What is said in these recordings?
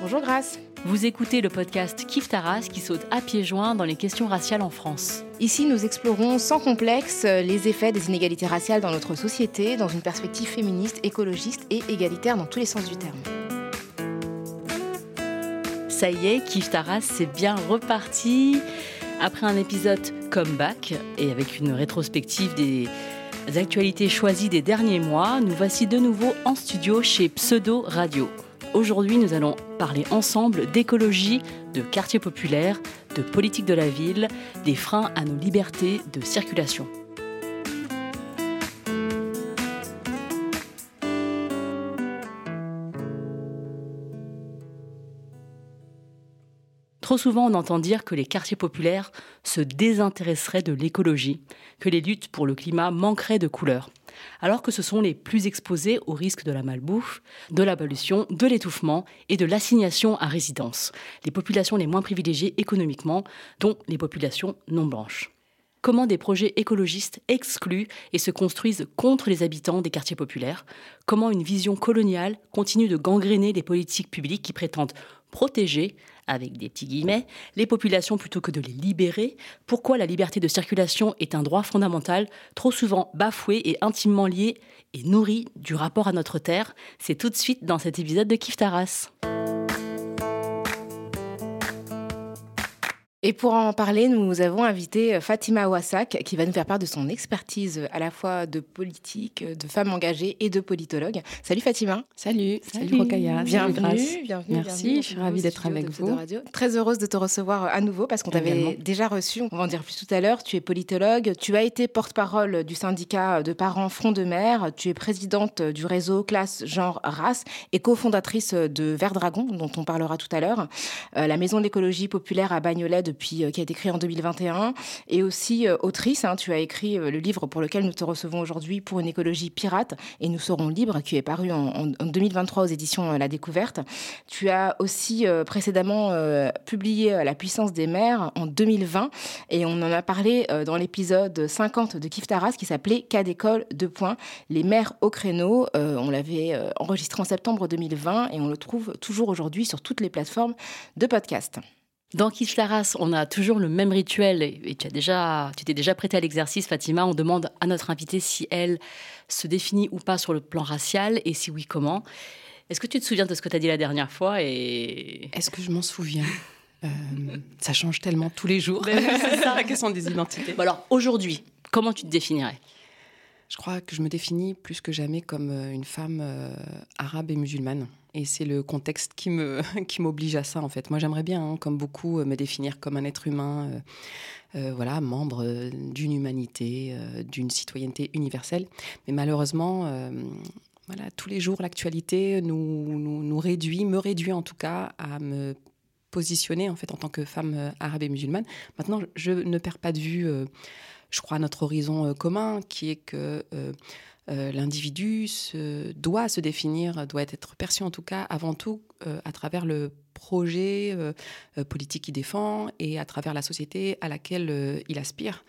Bonjour Grace. Vous écoutez le podcast Kif Taras qui saute à pieds joints dans les questions raciales en France. Ici, nous explorons sans complexe les effets des inégalités raciales dans notre société, dans une perspective féministe, écologiste et égalitaire dans tous les sens du terme. Ça y est, Kif Taras, c'est bien reparti. Après un épisode comeback et avec une rétrospective des actualités choisies des derniers mois, nous voici de nouveau en studio chez Pseudo Radio. Aujourd'hui, nous allons parler ensemble d'écologie, de quartier populaire, de politique de la ville, des freins à nos libertés de circulation. Trop souvent, on entend dire que les quartiers populaires se désintéresseraient de l'écologie, que les luttes pour le climat manqueraient de couleurs alors que ce sont les plus exposés au risque de la malbouffe, de la pollution, de l'étouffement et de l'assignation à résidence, les populations les moins privilégiées économiquement, dont les populations non blanches. Comment des projets écologistes excluent et se construisent contre les habitants des quartiers populaires? Comment une vision coloniale continue de gangréner les politiques publiques qui prétendent protéger, avec des petits guillemets, les populations plutôt que de les libérer, pourquoi la liberté de circulation est un droit fondamental, trop souvent bafoué et intimement lié et nourri du rapport à notre terre, c'est tout de suite dans cet épisode de Kif Et pour en parler, nous avons invité euh, Fatima Ouassak, qui va nous faire part de son expertise euh, à la fois de politique, euh, de femme engagée et de politologue. Salut Fatima. Salut. Salut, Rokaya. Bienvenue, bienvenue. Merci, je suis ravie d'être avec vous. Très heureuse de te recevoir à nouveau parce qu'on t'avait déjà reçu, on va en dire plus tout à l'heure. Tu es politologue, tu as été porte-parole du syndicat de parents Front de Mer, tu es présidente du réseau Classe, Genre, Race et cofondatrice de Vert Dragon, dont on parlera tout à l'heure. La maison d'écologie populaire à Bagnolet de euh, qui a été créé en 2021, et aussi euh, autrice. Hein, tu as écrit euh, le livre pour lequel nous te recevons aujourd'hui pour une écologie pirate et nous serons libres, qui est paru en, 2023 aux éditions La Découverte. Tu as aussi précédemment publié La puissance des mers en 2020 et on en a parlé dans l'épisode 50 de Kif Taras qui s'appelait Cas d'école, deux points, les mers au créneau. on l'avait enregistré en septembre 2020 et on le trouve toujours aujourd'hui sur toutes les plateformes de podcast. Dans Taras, on a toujours le même rituel, et tu as déjà, tu t'es déjà prêté à l'exercice, Fatima. On demande à notre invitée si elle se définit ou pas sur le plan racial, et si oui, comment. Est-ce que tu te souviens de ce que tu as dit la dernière fois et... Est-ce que je m'en souviens? Euh, Ça change tellement tous les jours. C'est ça la question des identités. alors, aujourd'hui, comment tu te définirais? Je crois que je me définis plus que jamais comme euh, une femme euh, arabe et musulmane. Et c'est le contexte qui me qui m'oblige à ça en fait. Moi j'aimerais bien, hein, comme beaucoup, euh, me définir comme un être humain, euh, euh, voilà, membre d'une humanité, d'une citoyenneté universelle. Mais malheureusement, voilà, tous les jours l'actualité nous, nous, nous réduit, me réduit en tout cas à me positionner en fait en tant que femme arabe et musulmane. Maintenant, je ne perds pas de vue, je crois, notre horizon commun, qui est que euh, l'individu doit se définir, doit être perçu en tout cas avant tout euh, à travers le projet euh, politique qu'il défend et à travers la société à laquelle il aspire.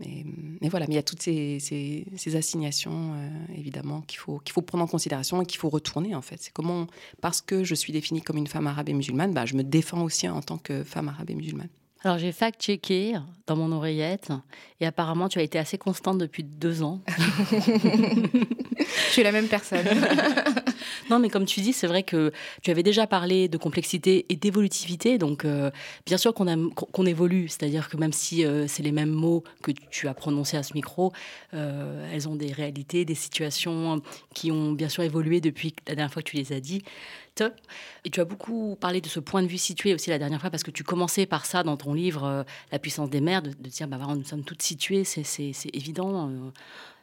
Mais, voilà, mais il y a toutes ces, assignations, évidemment, qu'il faut, qu'il faut prendre en considération et qu'il faut retourner, en fait. C'est comment, parce que je suis définie comme une femme arabe et musulmane, bah, je me défends aussi en tant que femme arabe et musulmane. Alors j'ai fact-checké dans mon oreillette et apparemment tu as été assez constante depuis deux ans. Je suis la même personne. non mais comme tu dis, c'est vrai que tu avais déjà parlé de complexité et d'évolutivité, donc euh, bien sûr qu'on évolue, c'est-à-dire que même si euh, c'est les mêmes mots que tu as prononcés à ce micro, euh, elles ont des réalités, des situations qui ont bien sûr évolué depuis la dernière fois que tu les as dit. Et tu as beaucoup parlé de ce point de vue situé aussi la dernière fois, parce que tu commençais par ça dans ton livre euh, La puissance des mers, de, dire, bah, nous sommes toutes situées, c'est évident. Euh,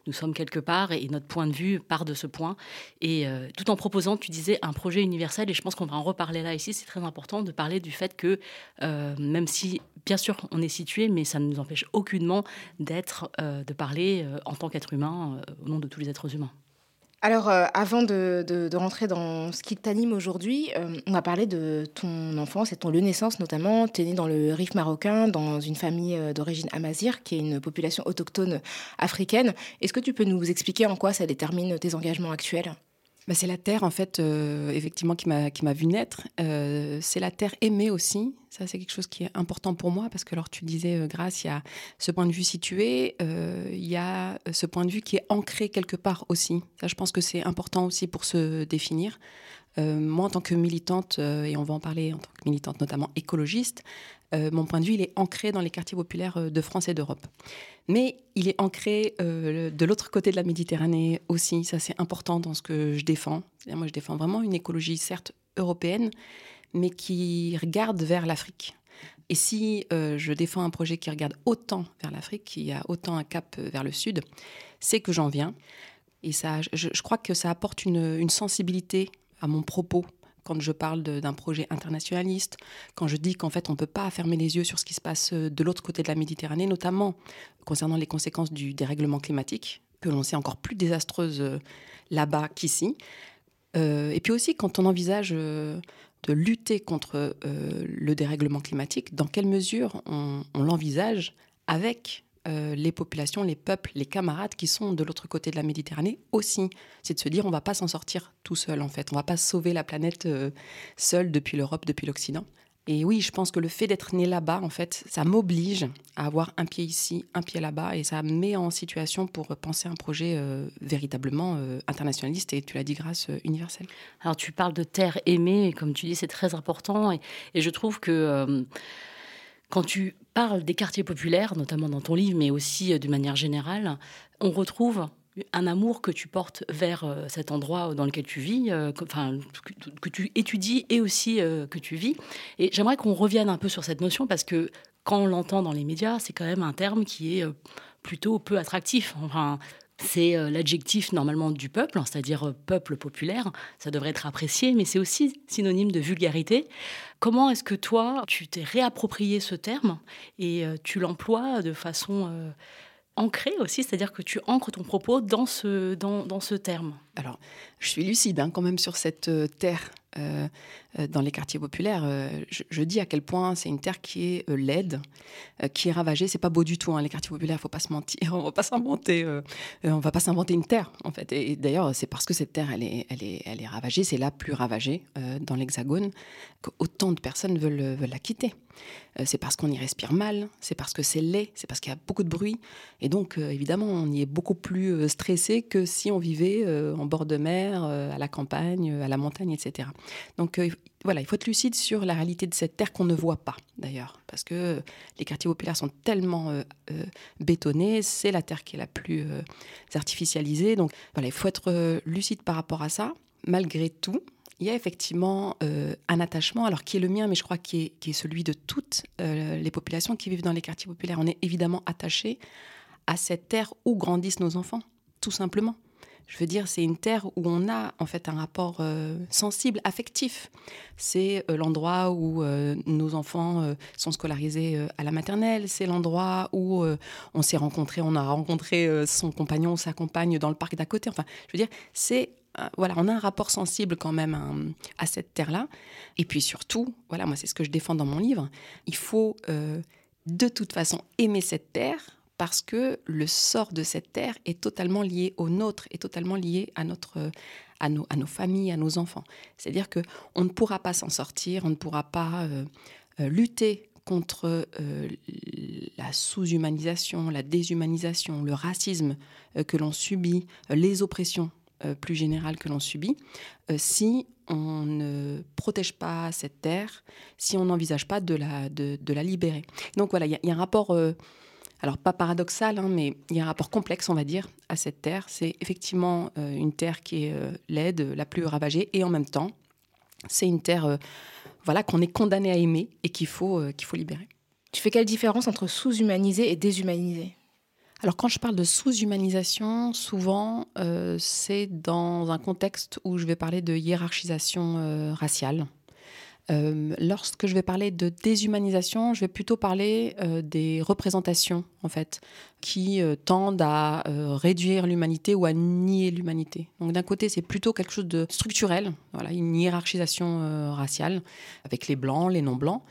nous sommes quelque part et notre point de vue part de ce point. Et euh, tout en proposant, tu disais, un projet universel, et je pense qu'on va en reparler là ici, c'est très important de parler du fait que même si, bien sûr, on est situé, mais ça ne nous empêche aucunement d'être, de parler en tant qu'être humain au nom de tous les êtres humains. Alors, euh, avant de, rentrer dans ce qui t'anime aujourd'hui, euh, on va parler de ton enfance et ton lieu naissance notamment. Tu es né dans le Rif marocain, dans une famille euh, d'origine amazir, qui est une population autochtone africaine. Est-ce que tu peux nous expliquer en quoi ça détermine tes engagements actuels? Bah, c'est la terre, en fait, euh, effectivement, qui m'a, vu naître. Euh, c'est la terre aimée aussi. Ça, c'est quelque chose qui est important pour moi parce que, alors, tu disais, euh, Grâce, il y a ce point de vue situé, il y a ce point de vue qui est ancré quelque part aussi. Ça, je pense que c'est important aussi pour se définir. Moi, en tant que militante, et on va en parler en tant que militante notamment écologiste, mon point de vue, il est ancré dans les quartiers populaires de France et d'Europe mais il est ancré euh, de l'autre côté de la Méditerranée aussi. Ça, c'est important dans ce que je défends. Moi, je défends vraiment une écologie, certes européenne, mais qui regarde vers l'Afrique. Et si euh, je défends un projet qui regarde autant vers l'Afrique, qui a autant un cap vers le sud, c'est que j'en viens. Et ça, je, crois que ça apporte une sensibilité à mon propos quand je parle d'un projet internationaliste, quand je dis qu'en fait on ne peut pas fermer les yeux sur ce qui se passe euh, de l'autre côté de la Méditerranée, notamment concernant les conséquences du dérèglement climatique, que l'on sait encore plus désastreuses euh, là-bas qu'ici. Euh, et puis aussi quand on envisage de lutter contre le dérèglement climatique, dans quelle mesure on l'envisage avec euh, les populations, les peuples, les camarades qui sont de l'autre côté de la Méditerranée aussi. C'est de se dire on va pas s'en sortir tout seul en fait. On va pas sauver la planète euh, seul depuis l'Europe, depuis l'Occident. Et oui, je pense que le fait d'être né là-bas, en fait, ça m'oblige à avoir un pied ici, un pied là-bas, et ça me met en situation pour penser un projet euh, véritablement internationaliste et, tu l'as dit, grâce universelle. Alors, tu parles de terre aimée, et comme tu dis, c'est très important, et, je trouve que quand tu parles des quartiers populaires, notamment dans ton livre, mais aussi euh, de manière générale, on retrouve un amour que tu portes vers euh, cet endroit dans lequel tu vis, euh, que, enfin, que, tu étudies et aussi que tu vis. Et j'aimerais qu'on revienne un peu sur cette notion parce que quand on l'entend dans les médias, c'est quand même un terme qui est plutôt peu attractif. Enfin, c'est euh, l'adjectif normalement du peuple, hein, c'est-à-dire euh, peuple populaire. Ça devrait être apprécié, mais c'est aussi synonyme de vulgarité. Comment est-ce que toi, tu t'es réapproprié ce terme et euh, tu l'emploies de façon ancrée aussi, c'est-à-dire que tu ancres ton propos dans ce, dans, dans ce terme? Alors, je suis lucide hein, quand même sur cette terre euh, euh, dans les quartiers populaires, euh, je, dis à quel point c'est une terre qui est laide, qui est ravagée. C'est pas beau du tout. Hein, les quartiers populaires, faut pas se mentir. On va pas s'inventer. on va pas s'inventer une terre en fait. Et, d'ailleurs, c'est parce que cette terre, elle est, elle est, elle est ravagée. C'est la plus ravagée dans l'Hexagone qu'autant de personnes veulent, veulent la quitter. C'est parce qu'on y respire mal, c'est parce que c'est laid, c'est parce qu'il y a beaucoup de bruit. Et donc, évidemment, on y est beaucoup plus stressé que si on vivait en bord de mer, à la campagne, à la montagne, etc. Donc euh, voilà, il faut être lucide sur la réalité de cette terre qu'on ne voit pas d'ailleurs, parce que les quartiers populaires sont tellement euh, euh, bétonnés, c'est la terre qui est la plus artificialisée. Donc voilà, il faut être lucide par rapport à ça. Malgré tout, il y a effectivement un attachement, alors qui est le mien, mais je crois qui est, celui de toutes les populations qui vivent dans les quartiers populaires. On est évidemment attaché à cette terre où grandissent nos enfants, tout simplement. Je veux dire, c'est une terre où on a en fait un rapport euh, sensible, affectif. C'est euh, l'endroit où euh, nos enfants sont scolarisés à la maternelle. C'est l'endroit où on s'est rencontré, on a rencontré son compagnon, sa compagne dans le parc d'à côté. Enfin, je veux dire, c'est voilà, on a un rapport sensible quand même à, cette terre-là. Et puis surtout, voilà, moi c'est ce que je défends dans mon livre. Il faut de toute façon aimer cette terre parce que le sort de cette terre est totalement lié au nôtre, est totalement lié à notre à nos, à nos familles, à nos enfants. C'est-à-dire que on ne pourra pas s'en sortir, on ne pourra pas euh, euh, lutter contre euh, la sous-humanisation, la déshumanisation, le racisme que l'on subit, les oppressions plus générales que l'on subit, si on ne protège pas cette terre, si on n'envisage pas de la, de, la libérer. Donc voilà, il y, a un rapport alors pas paradoxal, hein, mais il y a un rapport complexe, on va dire, à cette terre. C'est effectivement euh, une terre qui est euh, laide, la plus ravagée, et en même temps, c'est une terre euh, voilà, qu'on est condamné à aimer et qu'il faut, qu'il faut libérer. Tu fais quelle différence entre sous-humaniser et déshumaniser alors quand je parle de sous-humanisation, souvent c'est dans un contexte où je vais parler de hiérarchisation raciale. Euh, lorsque je vais parler de déshumanisation, je vais plutôt parler euh, des représentations, en fait, qui euh, tendent à réduire l'humanité ou à nier l'humanité. Donc d'un côté, c'est plutôt quelque chose de structurel, voilà, une hiérarchisation raciale, avec les blancs, les non-blancs.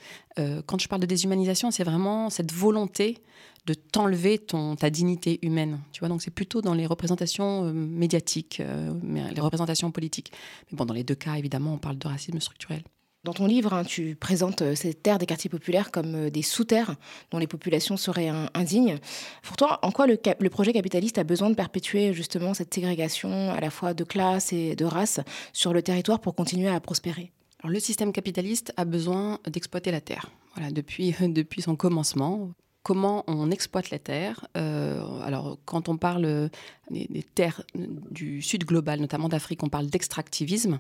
quand je parle de déshumanisation, c'est vraiment cette volonté de t'enlever ta dignité humaine. Tu vois, donc c'est plutôt dans les représentations médiatiques, les représentations politiques. Mais bon, dans les deux cas, évidemment, on parle de racisme structurel. Dans ton livre, hein, tu présentes euh, ces terres des quartiers populaires comme euh, des sous-terres dont les populations seraient indignes. Pour toi, en quoi le, projet capitaliste a besoin de perpétuer justement cette ségrégation à la fois de classe et de race sur le territoire pour continuer à prospérer? Le système capitaliste a besoin d'exploiter la terre. Voilà, depuis, depuis son commencement, comment on exploite la terre. Euh, alors, quand on parle des, terres du sud global, notamment d'Afrique, on parle d'extractivisme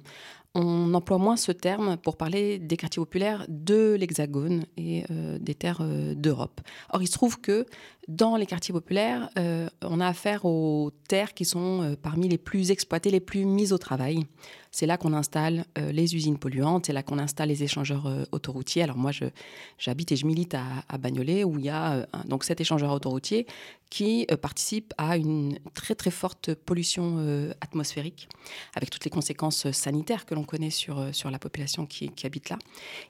on emploie moins ce terme pour parler des quartiers populaires de l'Hexagone et euh, des terres euh, d'Europe. Or, il se trouve que dans les quartiers populaires, on a affaire aux terres qui sont parmi les plus exploitées, les plus mises au travail. C'est là qu'on installe les usines polluantes, c'est là qu'on installe les échangeurs autoroutiers. Alors moi, j'habite et je milite à, à Bagnolet, où il y a donc cet échangeur autoroutier qui euh, participe à une très très forte pollution euh, atmosphérique, avec toutes les conséquences euh, sanitaires que l'on connaît sur, sur la population qui, habite là.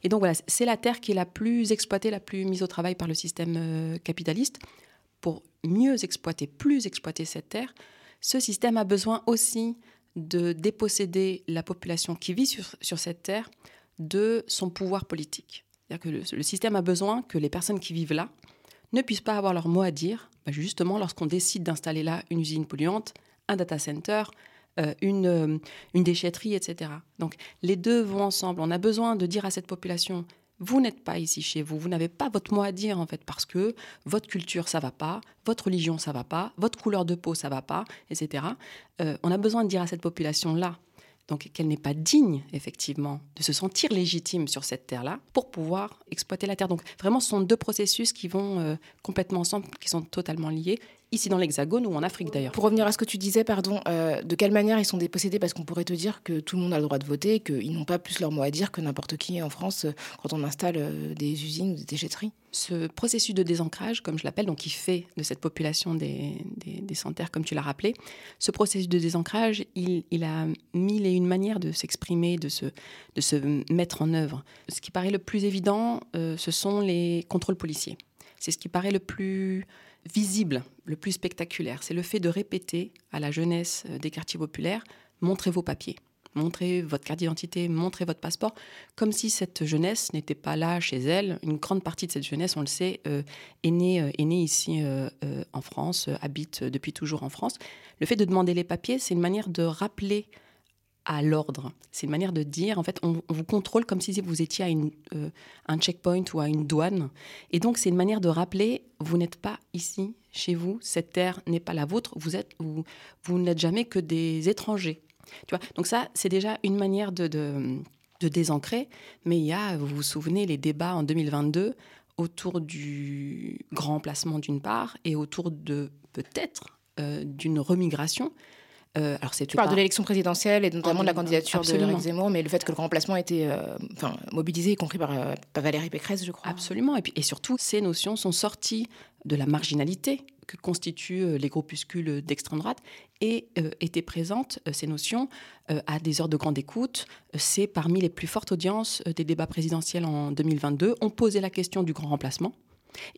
Et donc voilà, c'est la terre qui est la plus exploitée, la plus mise au travail par le système capitaliste. Pour mieux exploiter, plus exploiter cette terre, ce système a besoin aussi de déposséder la population qui vit sur, sur cette terre de son pouvoir politique. C'est-à-dire que le système a besoin que les personnes qui vivent là, ne puissent pas avoir leur mot à dire, bah, justement lorsqu'on décide d'installer là une usine polluante, un data center, euh, une, euh, une déchetterie, etc. Donc les deux vont ensemble. On a besoin de dire à cette population, vous n'êtes pas ici chez vous, vous n'avez pas votre mot à dire en fait parce que votre culture ça va pas, votre religion ça va pas, votre couleur de peau ça va pas, etc. Euh, on a besoin de dire à cette population là donc qu'elle n'est pas digne, effectivement, de se sentir légitime sur cette terre-là pour pouvoir exploiter la terre. Donc vraiment, ce sont deux processus qui vont euh, complètement ensemble, qui sont totalement liés, ici dans l'Hexagone ou en Afrique d'ailleurs. Pour revenir à ce que tu disais, pardon, euh, de quelle manière ils sont dépossédés Parce qu'on pourrait te dire que tout le monde a le droit de voter, qu'ils n'ont pas plus leur mot à dire que n'importe qui en France euh, quand on installe euh, des usines ou des déchetteries. Ce processus de désancrage, comme je l'appelle, donc qui fait de cette population des, des, des comme tu l'as rappelé, ce processus de désancrage, il, il, a mille et une manières de s'exprimer, de se, de se mettre en œuvre. Ce qui paraît le plus évident, ce sont les contrôles policiers. C'est ce qui paraît le plus visible, le plus spectaculaire, c'est le fait de répéter à la jeunesse euh, des quartiers populaires, montrez vos papiers, montrez votre carte d'identité, montrez votre passeport, comme si cette jeunesse n'était pas là chez elle. Une grande partie de cette jeunesse, on le sait, euh, est, née, euh, est née ici en France, habite depuis toujours en France. Le fait de demander les papiers, c'est une manière de rappeler à l'ordre. C'est une manière de dire, en fait, on, vous contrôle comme si vous étiez à euh, un checkpoint ou à une douane. Et donc, c'est une manière de rappeler, vous n'êtes pas ici, chez vous, cette terre n'est pas la vôtre, vous, êtes, vous, vous n'êtes jamais que des étrangers. Tu vois donc ça, c'est déjà une manière de, de, de désancrer. Mais il y a, vous vous souvenez, les débats en 2022 autour du grand placement d'une part et autour de peut-être euh, d'une remigration. Euh, alors c'est tu parles de l'élection présidentielle et notamment de la candidature de Zemmour, mais le fait que le remplacement a été euh, mobilisé, y compris euh, par, Valérie Pécresse, je crois. Absolument. Et, puis, et surtout, ces notions sont sorties de la marginalité que constituent les groupuscules d'extrême droite et étaient présentes, ces notions, à des heures de grande écoute. C'est parmi les plus fortes audiences des débats présidentiels en 2022. On posait la question du grand remplacement.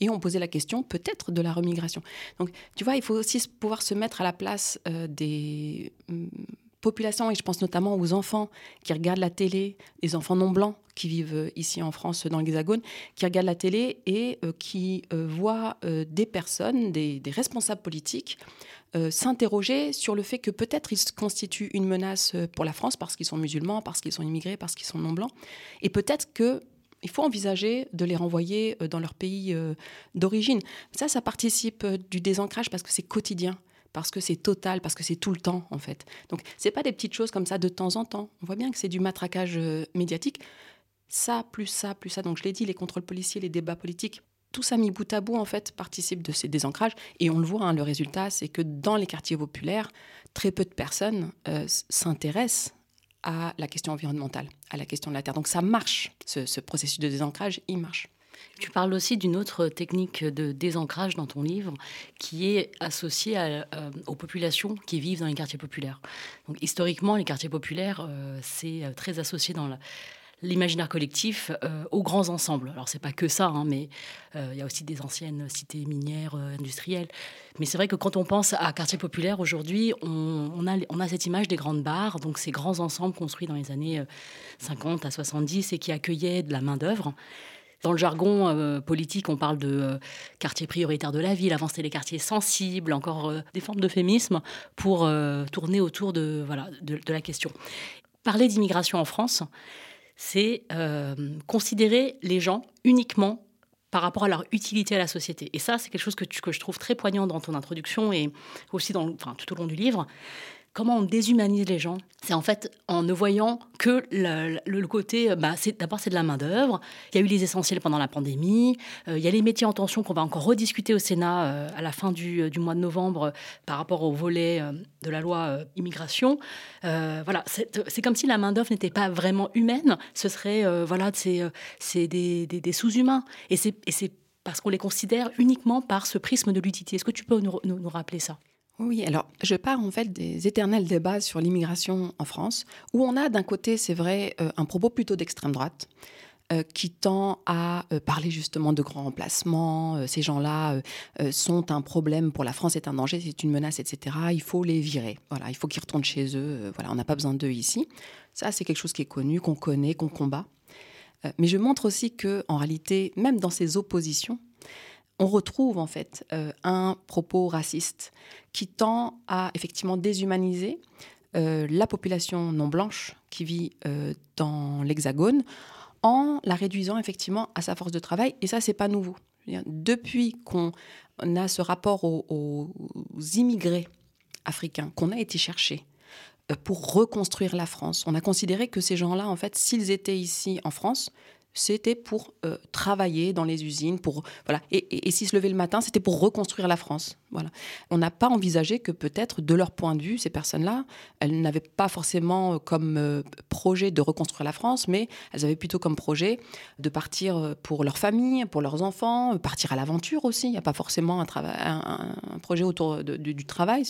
Et on posait la question peut-être de la remigration. Donc, tu vois, il faut aussi pouvoir se mettre à la place euh, des mm, populations, et je pense notamment aux enfants qui regardent la télé, les enfants non blancs qui vivent euh, ici en France, dans l'Hexagone, qui regardent la télé et euh, qui voient des personnes, des, responsables politiques, s'interroger sur le fait que peut-être ils constituent une menace pour la France parce qu'ils sont musulmans, parce qu'ils sont immigrés, parce qu'ils sont non blancs, et peut-être que il faut envisager de les renvoyer euh, dans leur pays euh, d'origine. Ça, ça participe euh, du désancrage parce que c'est quotidien parce que c'est total, parce que c'est tout le temps en fait. Donc c'est pas des petites choses comme ça de temps en temps. On voit bien que c'est du matraquage médiatique. Ça plus ça plus ça. Donc je l'ai dit, les contrôles policiers, les débats politiques tout ça mis bout à bout, en fait, participe de ces désancrages. Et on le voit, hein, le résultat, c'est que dans les quartiers populaires, très peu de personnes s'intéressent à la question environnementale, à la question de la terre. Donc ça marche, ce, processus de désancrage, il marche. Tu parles aussi d'une autre technique de désancrage dans ton livre qui est associée euh, aux populations qui vivent dans les quartiers populaires. Donc historiquement, les quartiers populaires, euh, c'est très associé dans la, l'imaginaire collectif euh, aux grands ensembles. Alors c'est pas que ça, hein, mais euh, il y a aussi des anciennes cités minières, euh, industrielles. Mais c'est vrai que quand on pense à quartier populaire aujourd'hui, on, a, on a cette image des grandes barres, donc ces grands ensembles construits dans les années 50 à 70 et qui accueillaient de la main d'œuvre. Dans le jargon politique, on parle de quartier prioritaire de la ville. Avant, c'était les quartiers sensibles, encore des formes d'euphémisme pour tourner autour de, voilà, de, la question. Parler d'immigration en France, c'est euh, considérer les gens uniquement par rapport à leur utilité à la société. Et ça, c'est quelque chose que, que, je trouve très poignant dans ton introduction et aussi dans, tout au long du livre comment on déshumanise les gens C'est en fait en ne voyant que le, côté, euh, bah, d'abord c'est de la main d'œuvre. Il y a eu les essentiels pendant la pandémie. Euh, il y a les métiers en tension qu'on va encore rediscuter au Sénat euh, à la fin du, mois de novembre par rapport au volet de la loi immigration. voilà, c'est comme si la main d'œuvre n'était pas vraiment humaine. Ce serait voilà, c'est des, des, sous-humains. Et c'est parce qu'on les considère uniquement par ce prisme de l'utilité. Est-ce que tu peux nous rappeler ça? Oui, alors je pars en fait des éternels débats sur l'immigration en France, où on a d'un côté, c'est vrai, euh, un propos plutôt d'extrême droite, euh, qui tend à euh, parler justement de grands remplacements. ces gens-là sont un problème pour la France, c'est un danger, c'est une menace, etc. Il faut les virer. Voilà, il faut qu'ils retournent chez eux. voilà, on n'a pas besoin d'eux ici. Ça, c'est quelque chose qui est connu, qu'on connaît, qu'on combat. mais je montre aussi que, en réalité, même dans ces oppositions, on retrouve en fait euh, un propos raciste qui tend à effectivement déshumaniser euh, la population non blanche qui vit euh, dans l'Hexagone en la réduisant effectivement à sa force de travail. Et ça, c'est pas nouveau. Depuis qu'on a ce rapport aux, aux immigrés africains qu'on a été chercher pour reconstruire la France, on a considéré que ces gens-là, en fait, s'ils étaient ici en France, c'était pour euh, travailler dans les usines, pour voilà. Et, et, s'ils se levaient le matin, c'était pour reconstruire la France. On n'a pas envisagé que peut-être, de leur point de vue, ces personnes-là, elles n'avaient pas forcément euh, comme euh, projet de reconstruire la France, mais elles avaient plutôt comme projet de partir pour leur famille, pour leurs enfants, partir à l'aventure aussi. Il n'y a pas forcément un, un, projet autour du, travail.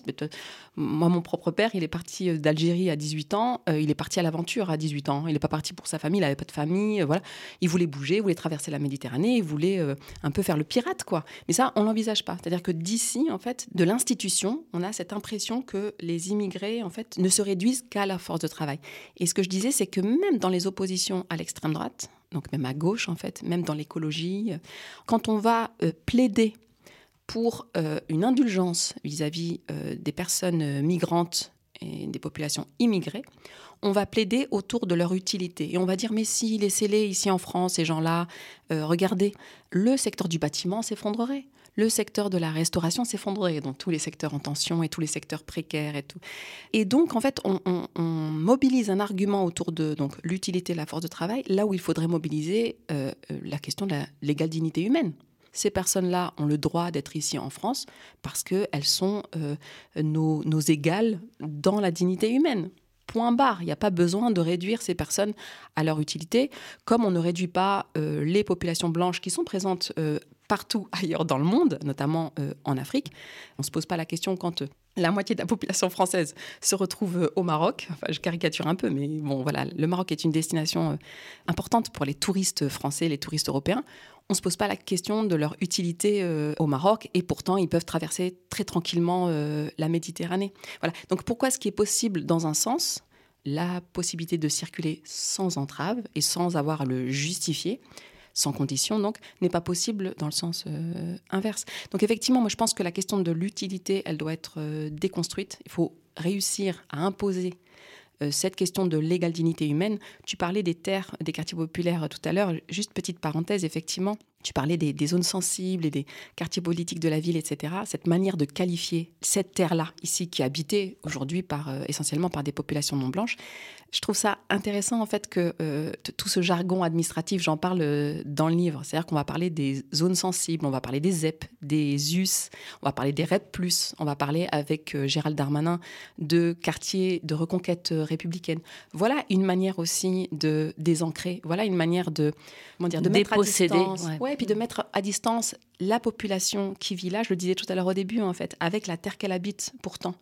Moi, mon propre père, il est parti d'Algérie à 18 ans. il est parti à l'aventure à 18 ans. Il n'est pas parti pour sa famille. Il n'avait pas de famille. voilà il voulait bouger, il voulait traverser la Méditerranée, il voulait euh, un peu faire le pirate, quoi. Mais ça, on l'envisage pas. C'est-à-dire que d'ici, en fait, de l'institution, on a cette impression que les immigrés, en fait, ne se réduisent qu'à la force de travail. Et ce que je disais, c'est que même dans les oppositions à l'extrême droite, donc même à gauche, en fait, même dans l'écologie, quand on va euh, plaider pour euh, une indulgence vis-à-vis des personnes migrantes et des populations immigrées, on va plaider autour de leur utilité. Et on va dire, mais si, laissez-les ici en France, ces gens-là, euh, regardez, le secteur du bâtiment s'effondrerait. Le secteur de la restauration s'effondrerait, donc tous les secteurs en tension et tous les secteurs précaires et tout. Et donc, en fait, on, mobilise un argument autour de donc l'utilité de la force de travail, là où il faudrait mobiliser euh, euh, la question de l'égale dignité humaine ces personnes-là ont le droit d'être ici en France parce qu'elles sont nos, nos, égales dans la dignité humaine point barre. Il n'y a pas besoin de réduire ces personnes à leur utilité, comme on ne réduit pas euh, les populations blanches qui sont présentes euh, partout ailleurs dans le monde, notamment euh, en Afrique. On ne se pose pas la question quand la moitié de la population française se retrouve au Maroc. Enfin, je caricature un peu, mais bon, voilà, le Maroc est une destination importante pour les touristes français, les touristes européens on ne se pose pas la question de leur utilité au Maroc et pourtant ils peuvent traverser très tranquillement la Méditerranée. Voilà. Donc pourquoi ce qui est possible dans un sens la possibilité de circuler sans entrave et sans avoir à le justifier, sans condition, donc, n'est pas possible dans le sens euh, inverse. Donc, effectivement, moi, je pense que la question de l'utilité, elle doit être euh, déconstruite. Il faut réussir à imposer euh, cette question de l'égale dignité humaine. Tu parlais des terres des quartiers populaires tout à l'heure. Juste petite parenthèse, effectivement, tu parlais des, zones sensibles et des quartiers politiques de la ville, etc. Cette manière de qualifier cette terre-là, ici, qui est habitée aujourd'hui par, euh, essentiellement par des populations non blanches, je trouve ça intéressant en fait que euh, tout ce jargon administratif, j'en parle euh, dans le livre. C'est-à-dire qu'on va parler des zones sensibles, on va parler des ZEP, des US, on va parler des REP+, on va parler avec Gérald Darmanin de quartiers de reconquête républicaine. Voilà une manière aussi de désancrer, voilà une manière de, comment dire, de déposséder. Ouais et puis de mettre à distance la population qui vit là, je le disais tout à l'heure au début, en fait, avec la terre qu'elle habite pourtant.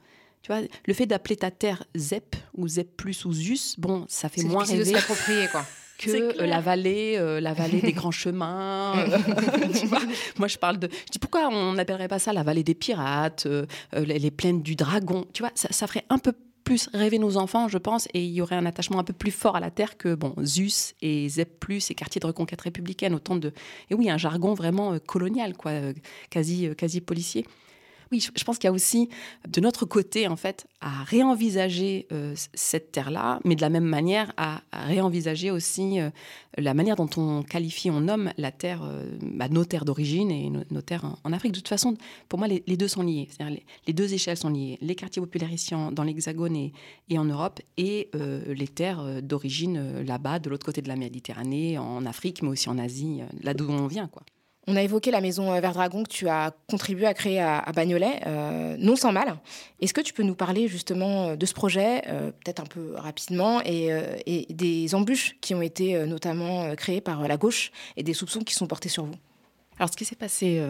Tu vois, le fait d'appeler ta terre ZEP ou ZEP plus ou ZUS, bon, ça fait moins rêver. de quoi. que euh, la vallée, euh, la vallée des grands chemins. Moi, je parle de. Je dis pourquoi on n'appellerait pas ça la vallée des pirates, euh, les, plaines du dragon? Tu vois, ça, ça ferait un peu plus rêver nos enfants, je pense, et il y aurait un attachement un peu plus fort à la terre que bon ZUS et ZEP+, et quartiers de reconquête républicaine, autant de... Et oui, un jargon vraiment euh, colonial, quoi, euh, quasi, euh, quasi policier oui, je pense qu'il y a aussi de notre côté, en fait, à réenvisager euh, cette terre-là, mais de la même manière à, réenvisager aussi euh, la manière dont on qualifie, on nomme la terre, euh, bah, nos terres d'origine et nos, terres en, Afrique. De toute façon, pour moi, les, deux sont liés. Les, les, deux échelles sont liées. Les quartiers populaires ici dans l'Hexagone et, et, en Europe, et les terres d'origine là-bas, de l'autre côté de la Méditerranée, en Afrique, mais aussi en Asie, là d'où on vient, quoi. On a évoqué la maison euh, Vert Dragon que tu as contribué à créer à, Bagnolet, euh, non sans mal. Est-ce que tu peux nous parler justement euh, de ce projet, peut-être un peu rapidement, et, des embûches qui ont été notamment créées par la gauche et des soupçons qui sont portés sur vous? Alors, ce qui s'est passé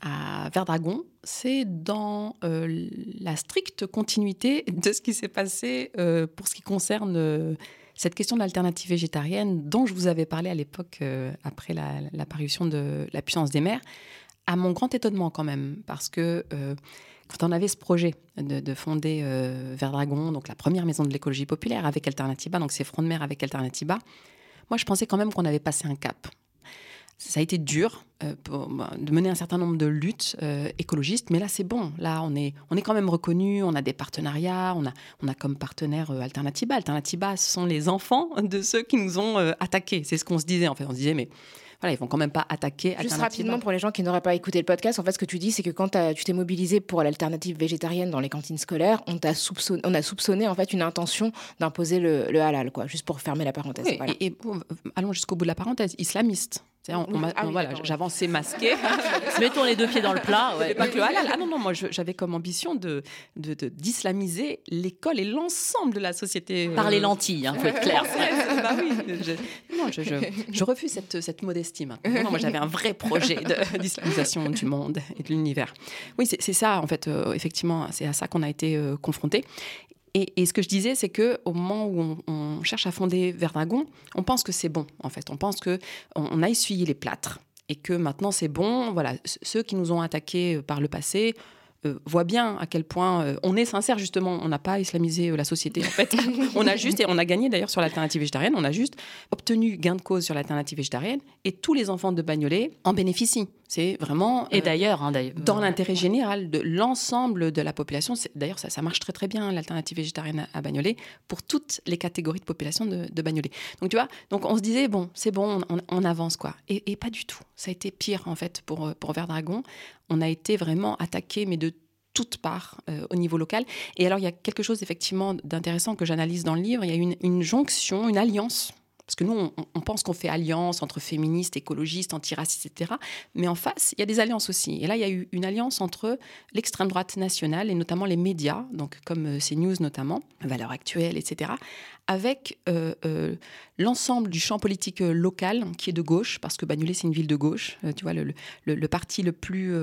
à Verdragon, c'est dans la stricte continuité de ce qui s'est passé pour ce qui concerne cette question de l'alternative végétarienne dont je vous avais parlé à l'époque euh, après l'apparition de La puissance des mers, à mon grand étonnement quand même, parce que euh, quand on avait ce projet de, fonder euh, Verdragon, donc la première maison de l'écologie populaire avec Alternativa, donc c'est front de mer avec Alternativa, moi je pensais quand même qu'on avait passé un cap ça a été dur euh, bah, de mener un certain nombre de luttes euh, écologistes, mais là c'est bon. Là on est, on est quand même reconnu, on a des partenariats, on a, on a comme partenaire euh, Alternativa. Alternativa, ce sont les enfants de ceux qui nous ont attaqués. C'est ce qu'on se disait en fait. On se disait mais voilà, ils vont quand même pas attaquer. Juste rapidement pour les gens qui n'auraient pas écouté le podcast, en fait, ce que tu dis, c'est que quand tu t'es mobilisé pour l'alternative végétarienne dans les cantines scolaires, on, t'a soupçonné, on a soupçonné en fait une intention d'imposer le, halal, quoi, juste pour fermer la parenthèse. et, allons jusqu'au bout de la parenthèse, islamiste. On, ah voilà, j'avançais masqué. Mettons les deux pieds dans le plat. Ouais. Pas que le halal. Ah non, non, moi j'avais comme ambition de, d'islamiser l'école et l'ensemble de la société. Par les euh, lentilles, il hein, faut être clair. bah oui, je, non, je, je, refuse cette, cette modestie maintenant. moi j'avais un vrai projet d'islamisation du monde et de l'univers. Oui, c'est ça en fait, euh, effectivement, c'est à ça qu'on a été euh, confrontés. Et, ce que je disais, c'est que au moment où on, cherche à fonder Verdragon, on pense que c'est bon, en fait. On pense que on, a essuyé les plâtres et que maintenant c'est bon. Voilà, ceux qui nous ont attaqués par le passé, euh, voit bien à quel point euh, on est sincère justement. On n'a pas islamisé euh, la société en fait. on a juste et on a gagné d'ailleurs sur l'alternative végétarienne. On a juste obtenu gain de cause sur l'alternative végétarienne et tous les enfants de Bagnolet en bénéficient. C'est vraiment et d'ailleurs hein, dans l'intérêt général de l'ensemble de la population. D'ailleurs ça, ça, marche très très bien l'alternative végétarienne à, Bagnolet pour toutes les catégories de population de, de Bagnolet. Donc tu vois, donc on se disait bon c'est bon on, avance quoi et, et, pas du tout. Ça a été pire en fait pour pour Verdragon on a été vraiment attaqué, mais de toutes parts euh, au niveau local. Et alors, il y a quelque chose effectivement d'intéressant que j'analyse dans le livre. Il y a une, une jonction, une alliance parce que nous, on, pense qu'on fait alliance entre féministes, écologistes, antiracistes, etc. Mais en face, il y a des alliances aussi. Et là, il y a eu une alliance entre l'extrême droite nationale et notamment les médias, donc comme euh, CNews notamment, Valeurs Actuelles, etc., avec euh, euh, l'ensemble du champ politique local qui est de gauche, parce que Bagnolet, c'est une ville de gauche. tu vois, le, le, parti le plus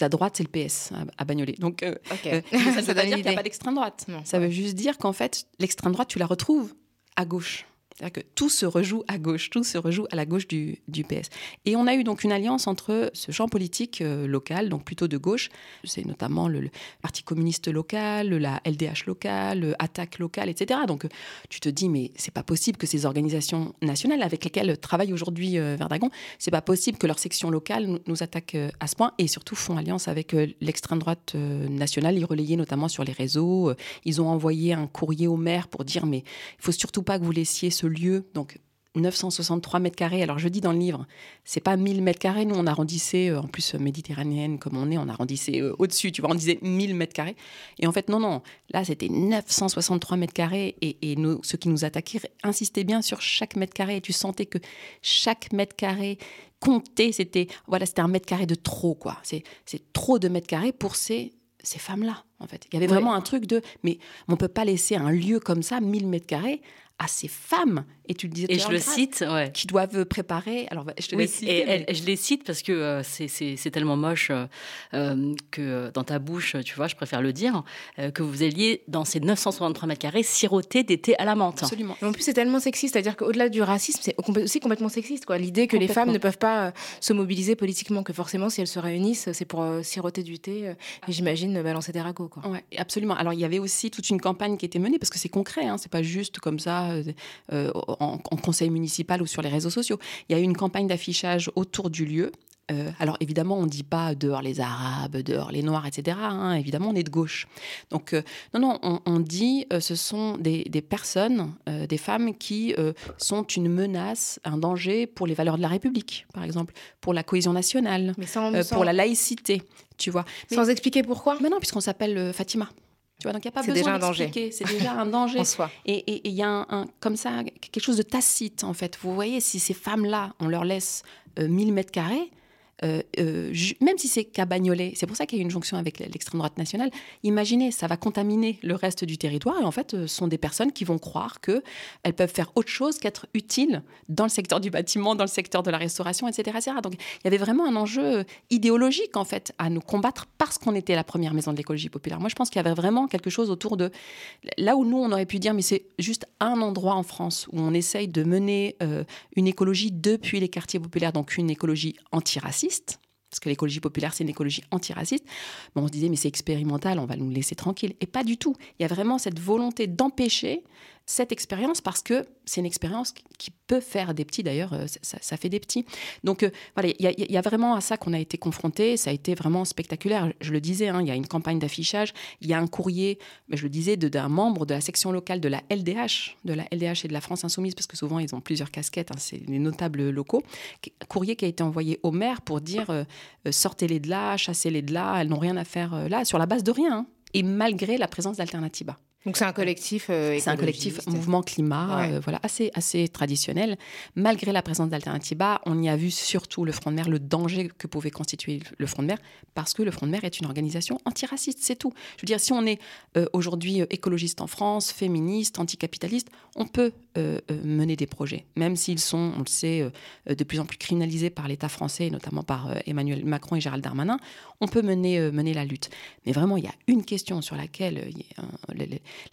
à droite, c'est le PS à, Bagnolet. Donc, ça ne veut pas dire qu'il n'y a pas d'extrême droite. ça veut juste dire qu'en fait, l'extrême droite, tu la retrouves à gauche. C'est-à-dire que tout se rejoue à gauche, tout se rejoue à la gauche du, PS. Et on a eu donc une alliance entre ce champ politique euh, local, donc plutôt de gauche, c'est notamment le, Parti communiste local, la LDH locale, Attaque locale, etc. Donc tu te dis, mais c'est pas possible que ces organisations nationales avec lesquelles travaille aujourd'hui euh, Verdagon, c'est pas possible que leur section locale nous, attaque euh, à ce point et surtout font alliance avec l'extrême droite nationale, ils relayaient notamment sur les réseaux. ils ont envoyé un courrier au maire pour dire, mais il faut surtout pas que vous laissiez ce lieu, donc 963 mètres carrés. Alors je dis dans le livre, c'est pas 1000 mètres carrés. Nous, on arrondissait, euh, en plus méditerranéenne comme on est, on arrondissait euh, au-dessus. Tu vois, on disait 1000 mètres carrés. Et en fait, non, non. Là, c'était 963 mètres carrés. Et, et ceux qui nous attaquaient insistaient bien sur chaque mètre carré. Et tu sentais que chaque mètre carré comptait. C'était voilà, c'était un mètre carré de trop, quoi. C'est trop de mètres carrés pour ces ces femmes-là, en fait. Il y avait vraiment un truc de, mais on peut pas laisser un lieu comme ça, 1000 mètres carrés, à ces femmes, et tu le disais et je le cite, qui doivent préparer. Alors, je te oui, et je les cite parce que euh, c'est tellement moche euh, euh, que dans ta bouche, tu vois, je préfère le dire, que vous alliez dans ces 963 mètres carrés siroter d'été à la menthe. Absolument. en plus, c'est tellement sexiste, c'est-à-dire qu'au-delà du racisme, c'est aussi complètement sexiste, quoi. L'idée que les femmes ne peuvent pas se mobiliser politiquement, que forcément, si elles se réunissent, c'est pour siroter du thé et j'imagine balancer des ragots, quoi. Ouais, absolument. Alors, il y avait aussi toute une campagne qui était menée parce que c'est concret, hein, c'est pas juste comme ça euh, euh, en, conseil municipal ou sur les réseaux sociaux. Il y a eu une campagne d'affichage autour du lieu. Euh, alors évidemment, on ne dit pas dehors les Arabes, dehors les Noirs, etc. Hein. évidemment, on est de gauche. Donc non, non, on, dit ce sont des, personnes, des femmes qui sont une menace, un danger pour les valeurs de la République, par exemple, pour la cohésion nationale, pour la laïcité, tu vois. sans expliquer pourquoi? Mais non, puisqu'on s'appelle Fatima. Tu vois, donc il n'y a pas besoin d'expliquer. C'est déjà un danger. en soi. Et il y a un, comme ça quelque chose de tacite en fait. Vous voyez, si ces femmes-là, on leur laisse 1000 euh, mètres carrés, euh, euh, même si c'est cabagnolé, c'est pour ça qu'il y a une jonction avec l'extrême droite nationale. Imaginez, ça va contaminer le reste du territoire et en fait, ce sont des personnes qui vont croire que elles peuvent faire autre chose qu'être utiles dans le secteur du bâtiment, dans le secteur de la restauration, etc., etc. Donc, il y avait vraiment un enjeu idéologique en fait à nous combattre parce qu'on était la première maison de l'écologie populaire. Moi, je pense qu'il y avait vraiment quelque chose autour de là où nous on aurait pu dire, mais c'est juste un endroit en France où on essaye de mener euh, une écologie depuis les quartiers populaires, donc une écologie antiraciste parce que l'écologie populaire, c'est une écologie antiraciste, bon, on se disait, mais c'est expérimental, on va nous laisser tranquille. Et pas du tout. Il y a vraiment cette volonté d'empêcher cette expérience parce que c'est une expérience qui peut faire des petits, d'ailleurs, euh, ça, fait des petits. Donc euh, voilà, il y, a vraiment à ça qu'on a été confronté, ça a été vraiment spectaculaire. Je le disais, hein, il y a une campagne d'affichage, il y a un courrier, je le disais, d'un membre de la section locale de la LDH, de la LDH et de la France Insoumise, parce que souvent ils ont plusieurs casquettes, hein, c'est des notables locaux, courrier qui a été envoyé au maire pour dire euh, sortez-les de là, chassez-les de là, elles n'ont rien à faire là, sur la base de rien, hein, et malgré la présence d'Alternativa. Donc c'est un collectif. Euh, c'est un collectif mouvement climat, euh, voilà, assez assez traditionnel. Malgré la présence d'Alternativa, on y a vu surtout le Front de Mer, le danger que pouvait constituer le Front de Mer, parce que le Front de Mer est une organisation antiraciste, c'est tout. Je veux dire, si on est euh, aujourd'hui écologiste en France, féministe, anticapitaliste, on peut mener des projets, même s'ils sont, on le sait, de plus en plus criminalisés par l'État français, notamment par Emmanuel Macron et Gérald Darmanin. On peut mener mener la lutte. Mais vraiment, il y a une question sur laquelle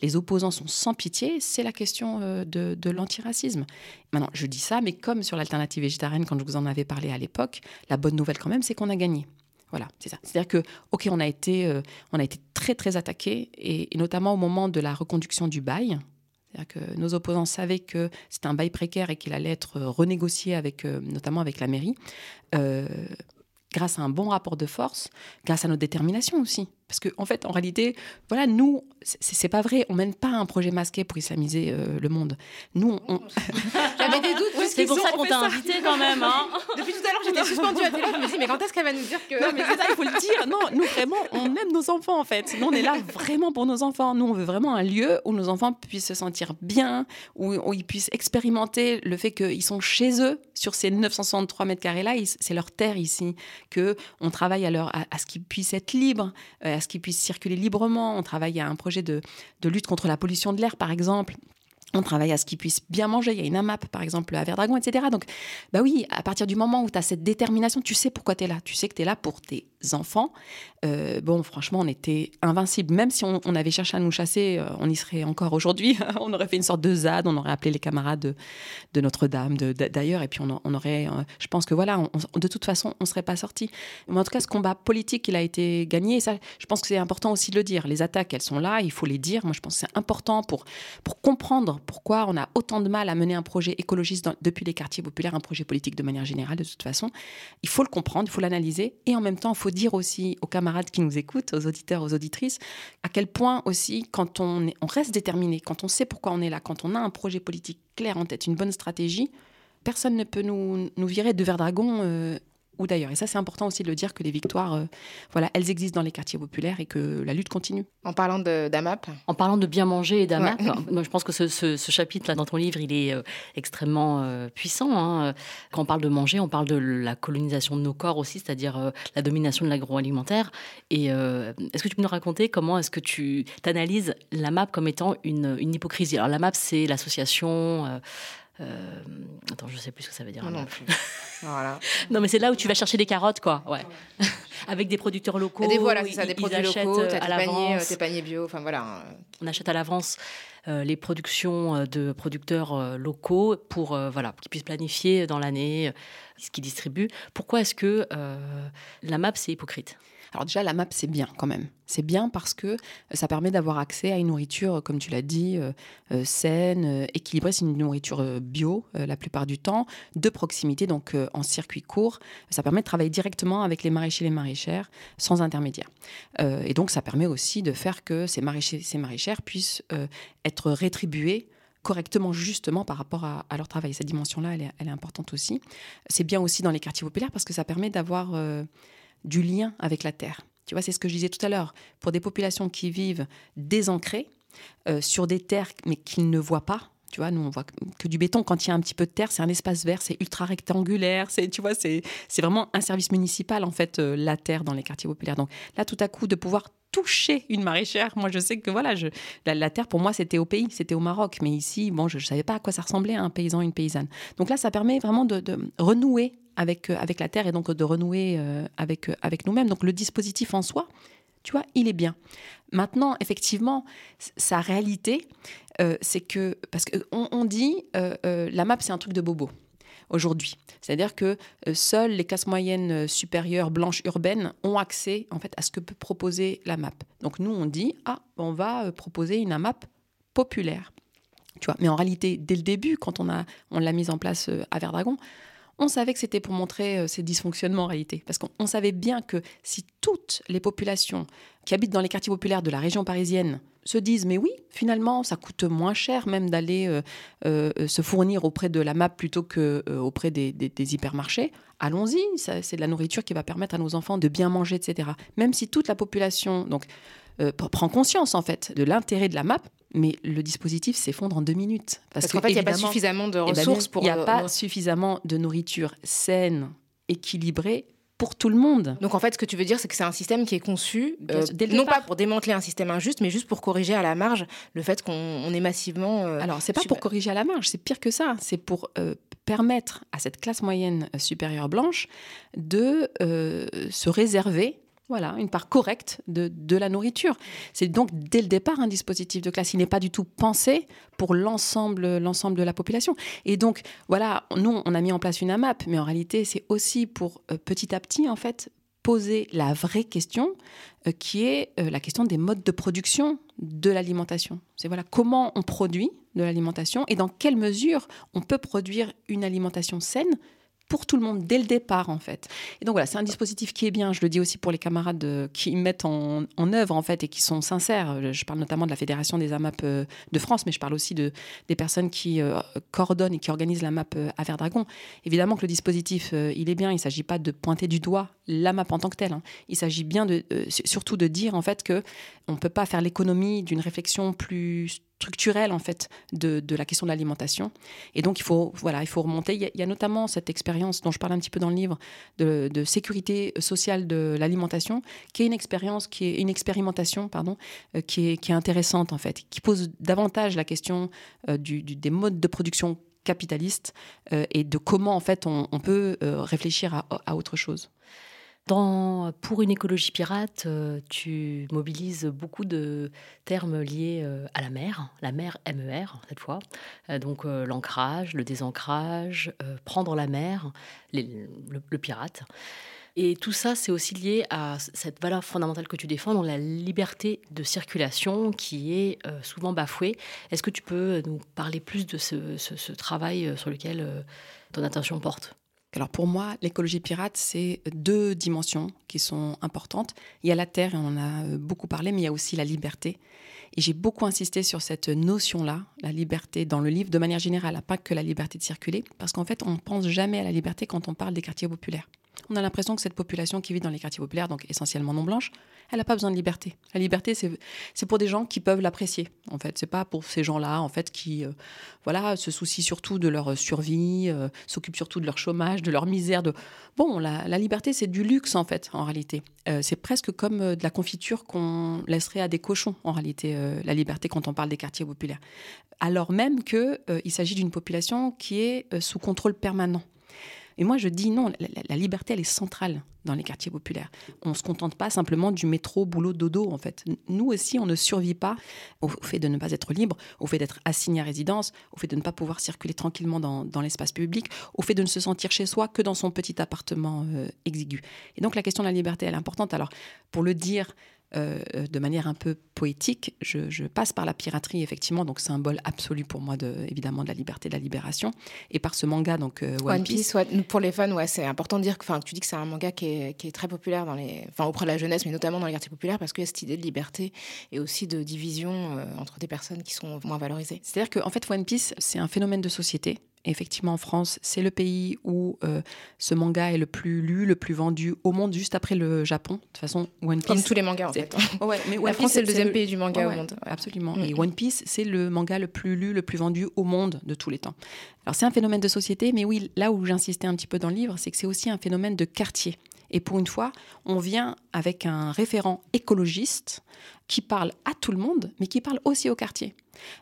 les opposants sont sans pitié, c'est la question euh, de, l'antiracisme. Maintenant, je dis ça, mais comme sur l'alternative végétarienne, quand je vous en avais parlé à l'époque, la bonne nouvelle quand même, c'est qu'on a gagné. Voilà, c'est ça. C'est-à-dire que, ok, on a été, euh, on a été très très attaqué, et, notamment au moment de la reconduction du bail. C'est-à-dire que nos opposants savaient que c'était un bail précaire et qu'il allait être renégocié avec, euh, notamment avec la mairie, grâce à un bon rapport de force, grâce à notre détermination aussi. Parce qu'en en fait, en réalité, voilà, nous, c'est pas vrai, on mène pas un projet masqué pour islamiser euh, le monde. Nous, on. J'avais des doutes. c'est pour ça qu'on t'a invité quand même. Hein. Depuis tout à l'heure, j'étais suspendue à télé. Je me dis, mais quand est-ce qu'elle va nous dire que. Non, mais c'est ça, il faut le dire. Non, nous, vraiment, on aime nos enfants, en fait. Nous, on est là vraiment pour nos enfants. Nous, on veut vraiment un lieu où nos enfants puissent se sentir bien, où, ils puissent expérimenter le fait qu'ils sont chez eux, sur ces 963 mètres carrés-là. C'est leur terre ici. Qu'on travaille à, leur, à, ce qu'ils puissent être libres. Euh, qu'ils puissent circuler librement. On travaille à un projet de, lutte contre la pollution de l'air, par exemple on travaille à ce qu'ils puissent bien manger. Il y a une AMAP, par exemple, à Verdragon, etc. Donc, bah oui, à partir du moment où tu as cette détermination, tu sais pourquoi tu es là. Tu sais que tu es là pour tes enfants. Euh, bon, franchement, on était invincibles. Même si on, avait cherché à nous chasser, euh, on y serait encore aujourd'hui. on aurait fait une sorte de ZAD, on aurait appelé les camarades de, Notre-Dame, d'ailleurs, et puis on, aurait. Euh, je pense que voilà, de toute façon, on ne serait pas sorti. Mais en tout cas, ce combat politique, il a été gagné. Et ça, je pense que c'est important aussi de le dire. Les attaques, elles sont là, il faut les dire. Moi, je pense que c'est important pour, pour comprendre pourquoi on a autant de mal à mener un projet écologiste depuis les quartiers populaires, un projet politique de manière générale, de toute façon. Il faut le comprendre, il faut l'analyser, et en même temps, il faut dire aussi aux camarades qui nous écoutent, aux auditeurs, aux auditrices, à quel point aussi, quand on, on reste déterminé, quand on sait pourquoi on est là, quand on a un projet politique clair en tête, une bonne stratégie, personne ne peut nous, nous virer de Verdragon ou d'ailleurs. Et ça, c'est important aussi de le dire que les victoires, euh, voilà, elles existent dans les quartiers populaires et que la lutte continue. En parlant d'AMAP En parlant de bien manger et d'AMAP, moi, je pense que ce, chapitre là dans ton livre, il est euh, extrêmement euh, puissant. Hein. Quand on parle de manger, on parle de la colonisation de nos corps aussi, c'est-à-dire la domination de l'agroalimentaire. Et est-ce que tu peux nous raconter comment est-ce que tu analyses l'AMAP comme étant une, une hypocrisie? Alors l'AMAP, c'est l'association euh, attends, je sais plus ce que ça veut dire. Non, plus. non, mais c'est là où tu vas chercher des carottes, quoi. Ouais. Avec des producteurs locaux. Des, voilà, ça, des produits locaux, euh, à l'avance. Euh, tes paniers bio, enfin voilà. On achète à l'avance les productions de producteurs locaux pour voilà qu'ils puissent planifier dans l'année ce qu'ils distribuent. Pourquoi est-ce que la MAP c'est hypocrite? Alors déjà, la map, c'est bien quand même. C'est bien parce que euh, ça permet d'avoir accès à une nourriture, comme tu l'as dit, euh, euh, saine, équilibrée. C'est une nourriture bio la plupart du temps, de proximité, donc en circuit court. Ça permet de travailler directement avec les maraîchers et les maraîchères, sans intermédiaire. et donc, ça permet aussi de faire que ces maraîchers ces maraîchères puissent être rétribués correctement justement par rapport à, leur travail. Cette dimension-là, elle est, importante aussi. C'est bien aussi dans les quartiers populaires parce que ça permet d'avoir du lien avec la terre. Tu vois, c'est ce que je disais tout à l'heure. Pour des populations qui vivent désancrées, euh, sur des terres, mais qu'ils ne voient pas, tu vois, nous, on voit que du béton. Quand il y a un petit peu de terre, c'est un espace vert, c'est ultra rectangulaire. C'est, tu vois, c'est, c'est vraiment un service municipal, en fait, euh, la terre dans les quartiers populaires. Donc là, tout à coup, de pouvoir toucher une maraîchère, moi, je sais que voilà, je, la, terre, pour moi, c'était au pays, c'était au Maroc. Mais ici, bon, je ne savais pas à quoi ça ressemblait, un paysan, une paysanne. Donc là, ça permet vraiment de renouer avec, euh, avec la Terre et donc de renouer euh, avec, euh, avec nous-mêmes. Donc le dispositif en soi, tu vois, il est bien. Maintenant, effectivement, sa réalité, c'est que, parce qu'on on dit, la map, c'est un truc de bobo aujourd'hui. C'est-à-dire que seules les classes moyennes supérieures blanches urbaines ont accès en fait à ce que peut proposer la map. Donc nous on dit ah on va proposer une map populaire. Tu vois, mais en réalité dès le début quand on a on l'a mise en place à Verdragon, on savait que c'était pour montrer euh, ces dysfonctionnements en réalité. Parce qu'on savait bien que si toutes les populations qui habitent dans les quartiers populaires de la région parisienne se disent mais oui, finalement, ça coûte moins cher même d'aller euh, euh, se fournir auprès de la MAP plutôt que auprès des, hypermarchés. Allons-y, c'est de la nourriture qui va permettre à nos enfants de bien manger, etc. Même si toute la population donc prend conscience en fait de l'intérêt de la MAP, mais le dispositif s'effondre en deux minutes. Parce, qu'en fait, il n'y a pas suffisamment de eh ben, ressources pour... Il n'y a pas suffisamment de nourriture saine, équilibrée pour tout le monde. Donc en fait, ce que tu veux dire, c'est que c'est un système qui est conçu, euh, non pas pour démanteler un système injuste, mais juste pour corriger à la marge le fait qu'on est massivement... Euh, Alors, c'est pas pour corriger à la marge, c'est pire que ça. C'est pour euh, permettre à cette classe moyenne supérieure blanche de se réserver voilà, une part correcte de, la nourriture. C'est donc dès le départ un dispositif de classe. Il n'est pas du tout pensé pour l'ensemble, l'ensemble de la population. Et donc, voilà, nous, on a mis en place une AMAP, mais en réalité, c'est aussi pour euh, petit à petit, en fait, poser la vraie question, euh, qui est euh, la question des modes de production de l'alimentation. C'est voilà comment on produit de l'alimentation et dans quelle mesure on peut produire une alimentation saine pour tout le monde dès le départ en fait. Et donc voilà, c'est un dispositif qui est bien. Je le dis aussi pour les camarades euh, qui mettent en, œuvre en fait et qui sont sincères. Euh, je parle notamment de la Fédération des AMAP euh, de France, mais je parle aussi de des personnes qui coordonnent et qui organisent l'AMAP à Verdragon. Évidemment que le dispositif il est bien. Il ne s'agit pas de pointer du doigt l'AMAP en tant que tel. Hein. Il s'agit bien de surtout de dire en fait que on peut pas faire l'économie d'une réflexion plus structurelle en fait de, de la question de l'alimentation. Et donc il faut voilà, il faut remonter. Il y, a, notamment cette expérience dont je parle un petit peu dans le livre de, sécurité sociale de l'alimentation, qui est une expérience, qui est une expérimentation, pardon, euh, qui, est, qui est intéressante en fait, qui pose davantage la question euh, du, des modes de production capitalistes euh, et de comment en fait on, peut réfléchir à autre chose. Dans, pour une écologie pirate, euh, tu mobilises beaucoup de termes liés euh, à la mer, la mer MER cette fois, euh, donc l'ancrage, le désancrage, prendre la mer, le, pirate. Et tout ça, c'est aussi lié à cette valeur fondamentale que tu défends, la liberté de circulation qui est souvent bafouée. Est-ce que tu peux nous parler plus de ce travail sur lequel ton attention porte? Alors pour moi, l'écologie pirate, c'est deux dimensions qui sont importantes. Il y a la terre, et on en a beaucoup parlé, mais il y a aussi la liberté. Et j'ai beaucoup insisté sur cette notion-là, la liberté dans le livre, de manière générale, pas que la liberté de circuler, parce qu'en fait, on ne pense jamais à la liberté quand on parle des quartiers populaires. On a l'impression que cette population qui vit dans les quartiers populaires, donc essentiellement non blanche, elle n'a pas besoin de liberté. La liberté, c'est pour des gens qui peuvent l'apprécier. En fait, c'est pas pour ces gens-là, en fait, qui, euh, voilà, se soucient surtout de leur survie, euh, s'occupent surtout de leur chômage, de leur misère. De bon, la, liberté, c'est du luxe en fait, en réalité. Euh, c'est presque comme de la confiture qu'on laisserait à des cochons, en réalité, la liberté quand on parle des quartiers populaires. Alors même qu'il il s'agit d'une population qui est sous contrôle permanent. Et moi, je dis non, la, liberté, elle est centrale dans les quartiers populaires. On ne se contente pas simplement du métro, boulot, dodo, en fait. Nous aussi, on ne survit pas au fait de ne pas être libre, au fait d'être assigné à résidence, au fait de ne pas pouvoir circuler tranquillement dans, l'espace public, au fait de ne se sentir chez soi que dans son petit appartement euh, exigu. Et donc, la question de la liberté, elle est importante. Alors, pour le dire euh, de manière un peu poétique, je, passe par la piraterie, effectivement, donc symbole absolu pour moi, de, évidemment, de la liberté, de la libération, et par ce manga, donc euh, One, Piece. pour les fans, ouais, c'est important de dire que, tu dis que c'est un manga qui est, très populaire dans les, auprès de la jeunesse, mais notamment dans les quartiers populaires, parce qu'il y a cette idée de liberté et aussi de division euh, entre des personnes qui sont moins valorisées. C'est-à-dire qu'en fait, One Piece, c'est un phénomène de société effectivement, en France, c'est le pays où euh, ce manga est le plus lu, le plus vendu au monde, juste après le Japon. De toute façon, One Piece. Comme tous les mangas, en fait. ouais, mais La France, c'est le deuxième pays du manga au monde. Absolument. Mm. Et One Piece, c'est le manga le plus lu, le plus vendu au monde de tous les temps. Alors, c'est un phénomène de société, mais oui, là où j'insistais un petit peu dans le livre, c'est que c'est aussi un phénomène de quartier. Et pour une fois, on vient avec un référent écologiste qui parle à tout le monde, mais qui parle aussi au quartier.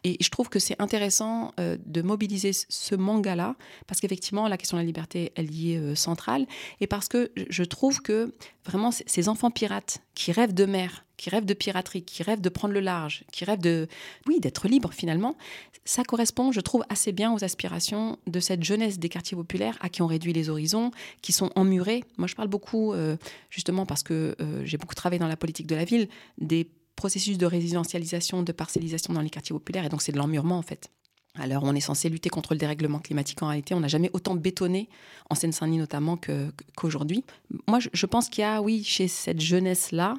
Et je trouve que c'est intéressant euh, de mobiliser ce manga-là, parce qu'effectivement, la question de la liberté, elle y est euh, centrale, et parce que je trouve que vraiment ces enfants pirates qui rêvent de mer, qui rêvent de piraterie, qui rêvent de prendre le large, qui rêvent de, oui, d'être libre finalement, ça correspond, je trouve, assez bien aux aspirations de cette jeunesse des quartiers populaires à qui on réduit les horizons, qui sont emmurés. Moi, je parle beaucoup, euh, justement parce que j'ai beaucoup travaillé dans la politique de la ville, des processus de résidentialisation, de parcellisation dans les quartiers populaires, et donc c'est de l'emmurement en fait. Alors on est censé lutter contre le dérèglement climatique en réalité, on n'a jamais autant bétonné, en Seine-Saint-Denis notamment, qu'aujourd'hui. Moi je pense qu'il y a, oui, chez cette jeunesse-là,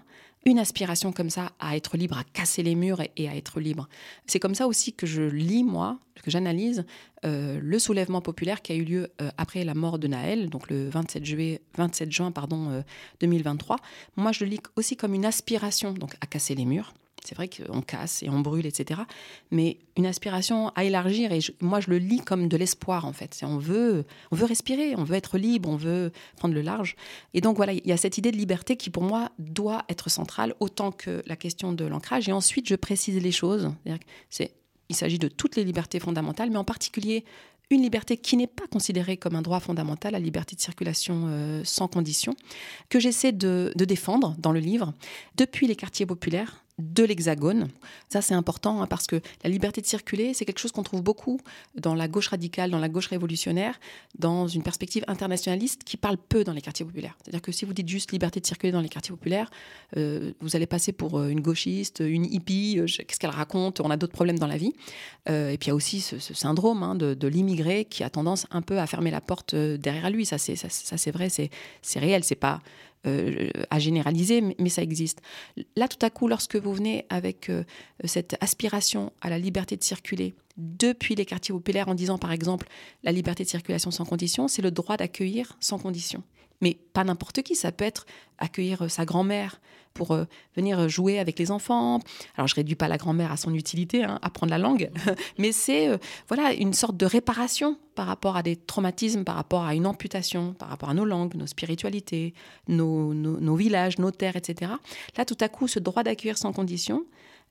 une aspiration comme ça à être libre, à casser les murs et, à être libre. C'est comme ça aussi que je lis, moi, que j'analyse euh, le soulèvement populaire qui a eu lieu euh, après la mort de Naël, donc le 27, juillet, 27 juin pardon, 2023. Euh, moi, je le lis aussi comme une aspiration donc, à casser les murs, c'est vrai qu'on casse et on brûle, etc. Mais une aspiration à élargir, et moi je le lis comme de l'espoir en fait. On veut, on veut respirer, on veut être libre, on veut prendre le large. Et donc voilà, il y a cette idée de liberté qui pour moi doit être centrale autant que la question de l'ancrage. Et ensuite, je précise les choses. C'est, il s'agit de toutes les libertés fondamentales, mais en particulier une liberté qui n'est pas considérée comme un droit fondamental, la liberté de circulation euh, sans condition, que j'essaie de, défendre dans le livre depuis les quartiers populaires de l'Hexagone. Ça, c'est important hein, parce que la liberté de circuler, c'est quelque chose qu'on trouve beaucoup dans la gauche radicale, dans la gauche révolutionnaire, dans une perspective internationaliste qui parle peu dans les quartiers populaires. C'est-à-dire que si vous dites juste liberté de circuler dans les quartiers populaires, euh, vous allez passer pour euh, une gauchiste, une hippie, qu'est-ce qu'elle raconte, on a d'autres problèmes dans la vie. et puis il y a aussi ce, syndrome hein, de, qui a tendance un peu à fermer la porte derrière lui. Ça, c'est, ça, c'est vrai, c'est, c'est réel, c'est pas euh, à généraliser, mais, ça existe. Là, tout à coup, lorsque vous venez avec euh, cette aspiration à la liberté de circuler depuis les quartiers populaires en disant, par exemple, la liberté de circulation sans condition, c'est le droit d'accueillir sans condition. Mais pas n'importe qui, ça peut être accueillir euh, sa grand-mère, pour euh, venir jouer avec les enfants. Alors je réduis pas la grand-mère à son utilité, hein, apprendre la langue, mais c'est euh, voilà une sorte de réparation par rapport à des traumatismes, par rapport à une amputation, par rapport à nos langues, nos spiritualités, nos, nos, villages, nos terres, etc. Là, tout à coup, ce droit d'accueillir sans condition,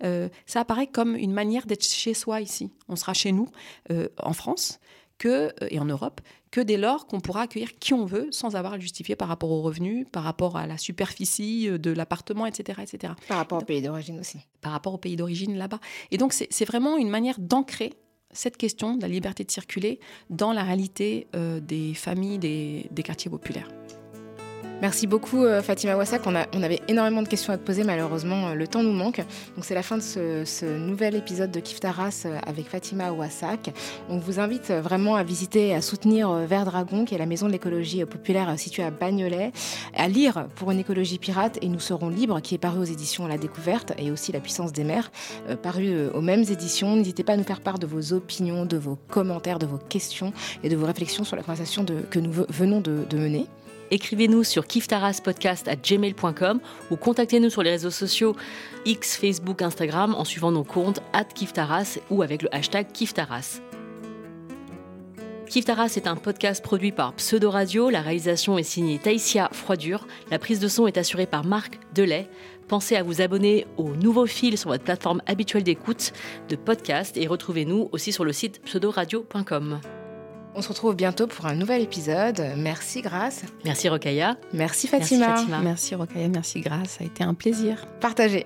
euh, ça apparaît comme une manière d'être chez soi ici. On sera chez nous en France que, et en Europe que dès lors qu'on pourra accueillir qui on veut sans avoir à le justifier par rapport aux revenus, par rapport à la superficie euh, de l'appartement, etc., etc. Par rapport au pays d'origine aussi. Par rapport au pays d'origine là-bas. Et donc c'est vraiment une manière d'ancrer cette question de la liberté de circuler dans la réalité euh, des familles des, des quartiers populaires. Merci beaucoup euh, Fatima Wassak. On, avait énormément de questions à te poser, malheureusement euh, le temps nous manque. Donc c'est la fin de ce, nouvel épisode de Kiftaras euh, avec Fatima Wassak. On vous invite vraiment à visiter et à soutenir Vert Dragon, qui est la maison de l'écologie populaire située à Bagnolet, à lire pour une écologie pirate et nous serons libres, qui est paru aux éditions La Découverte et aussi La puissance des mers, paru aux mêmes éditions. N'hésitez pas à nous faire part de vos opinions, de vos commentaires, de vos questions et de vos réflexions sur la conversation que nous venons de mener écrivez-nous sur kiftaraspodcast.gmail.com ou contactez-nous sur les réseaux sociaux X, Facebook, Instagram en suivant nos comptes @kiftaras ou avec le hashtag Kiftaras. Kiftaras est un podcast produit par Pseudo Radio. La réalisation est signée Taïsia Froidure. La prise de son est assurée par Marc Delay. Pensez à vous abonner au nouveau fil sur votre plateforme habituelle d'écoute de podcast et retrouvez-nous aussi sur le site pseudoradio.com. On se retrouve bientôt pour un nouvel épisode. Merci Grace. Merci Rokaya. Merci Fatima. Merci, Fatima. merci Rokaya, merci Grace. Ça a été un plaisir. Partagez.